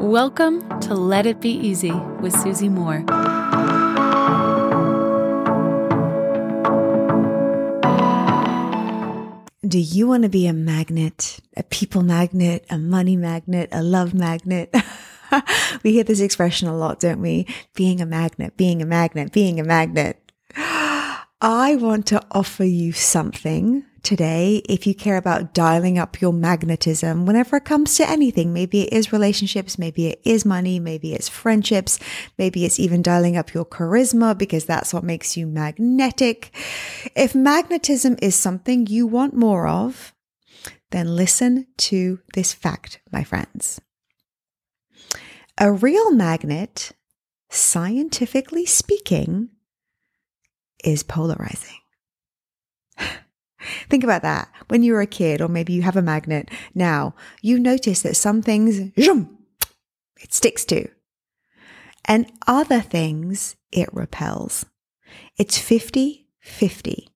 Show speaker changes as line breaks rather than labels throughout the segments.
Welcome to Let It Be Easy with Susie Moore.
Do you want to be a magnet, a people magnet, a money magnet, a love magnet? we hear this expression a lot, don't we? Being a magnet, being a magnet, being a magnet. I want to offer you something today if you care about dialing up your magnetism whenever it comes to anything. Maybe it is relationships, maybe it is money, maybe it's friendships, maybe it's even dialing up your charisma because that's what makes you magnetic. If magnetism is something you want more of, then listen to this fact, my friends. A real magnet, scientifically speaking, is polarizing. Think about that. When you were a kid, or maybe you have a magnet now, you notice that some things, it sticks to, and other things it repels. It's 50 50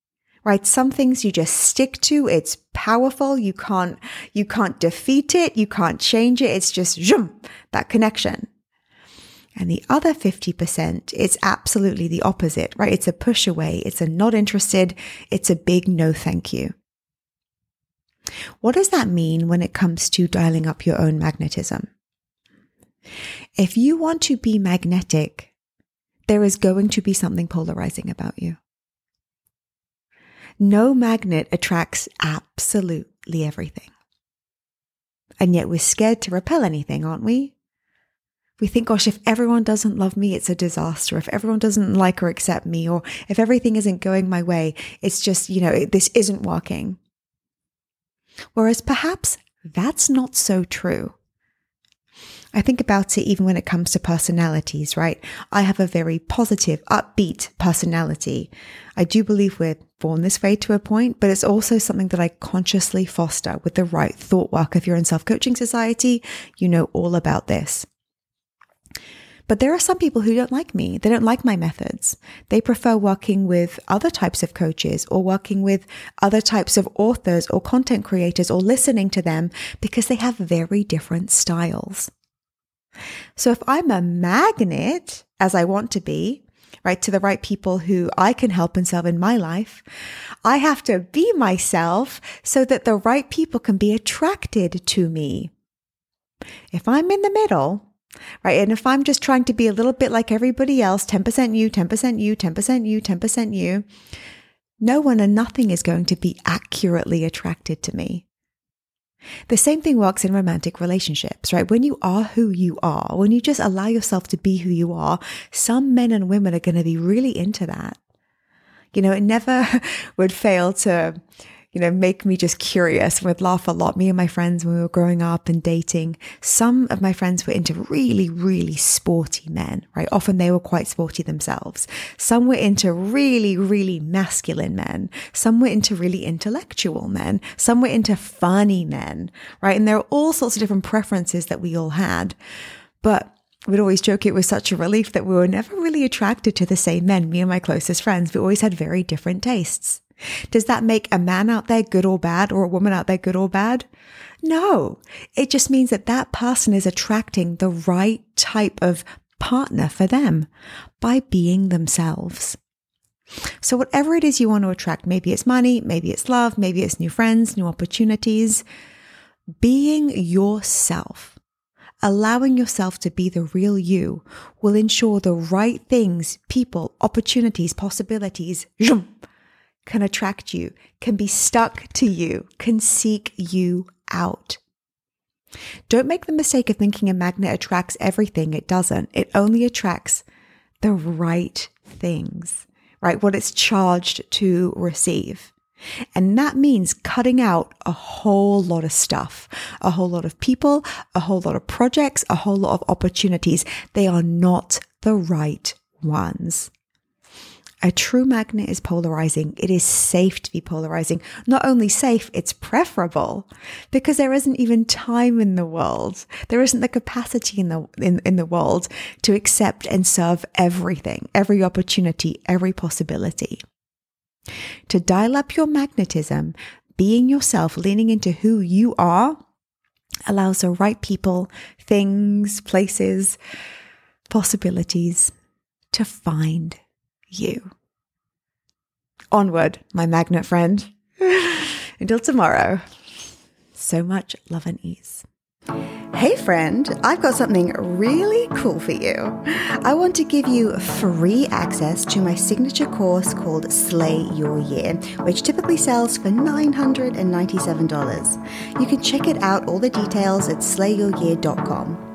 right some things you just stick to it's powerful you can't you can't defeat it you can't change it it's just zoom, that connection and the other 50% is absolutely the opposite, right? It's a push away. It's a not interested. It's a big no thank you. What does that mean when it comes to dialing up your own magnetism? If you want to be magnetic, there is going to be something polarizing about you. No magnet attracts absolutely everything. And yet we're scared to repel anything, aren't we? We think, gosh, if everyone doesn't love me, it's a disaster. If everyone doesn't like or accept me, or if everything isn't going my way, it's just, you know, this isn't working. Whereas perhaps that's not so true. I think about it even when it comes to personalities, right? I have a very positive, upbeat personality. I do believe we're born this way to a point, but it's also something that I consciously foster with the right thought work. If you're in self coaching society, you know all about this. But there are some people who don't like me. They don't like my methods. They prefer working with other types of coaches or working with other types of authors or content creators or listening to them because they have very different styles. So if I'm a magnet, as I want to be, right, to the right people who I can help and serve in my life, I have to be myself so that the right people can be attracted to me. If I'm in the middle, right? And if I'm just trying to be a little bit like everybody else, 10% you, 10% you, 10% you, 10% you, no one and nothing is going to be accurately attracted to me. The same thing works in romantic relationships, right? When you are who you are, when you just allow yourself to be who you are, some men and women are going to be really into that. You know, it never would fail to you know, make me just curious. We'd laugh a lot. Me and my friends, when we were growing up and dating, some of my friends were into really, really sporty men, right? Often they were quite sporty themselves. Some were into really, really masculine men. Some were into really intellectual men. Some were into funny men, right? And there are all sorts of different preferences that we all had. But we'd always joke it was such a relief that we were never really attracted to the same men, me and my closest friends. We always had very different tastes. Does that make a man out there good or bad or a woman out there good or bad? No, it just means that that person is attracting the right type of partner for them by being themselves. So, whatever it is you want to attract, maybe it's money, maybe it's love, maybe it's new friends, new opportunities, being yourself, allowing yourself to be the real you will ensure the right things, people, opportunities, possibilities, can attract you, can be stuck to you, can seek you out. Don't make the mistake of thinking a magnet attracts everything. It doesn't. It only attracts the right things, right? What it's charged to receive. And that means cutting out a whole lot of stuff, a whole lot of people, a whole lot of projects, a whole lot of opportunities. They are not the right ones. A true magnet is polarizing. It is safe to be polarizing. Not only safe, it's preferable because there isn't even time in the world. There isn't the capacity in the, in, in the world to accept and serve everything, every opportunity, every possibility. To dial up your magnetism, being yourself, leaning into who you are, allows the right people, things, places, possibilities to find you. Onward, my magnet friend. Until tomorrow, so much love and ease. Hey friend, I've got something really cool for you. I want to give you free access to my signature course called Slay Your Year, which typically sells for $997. You can check it out, all the details at slayyouryear.com.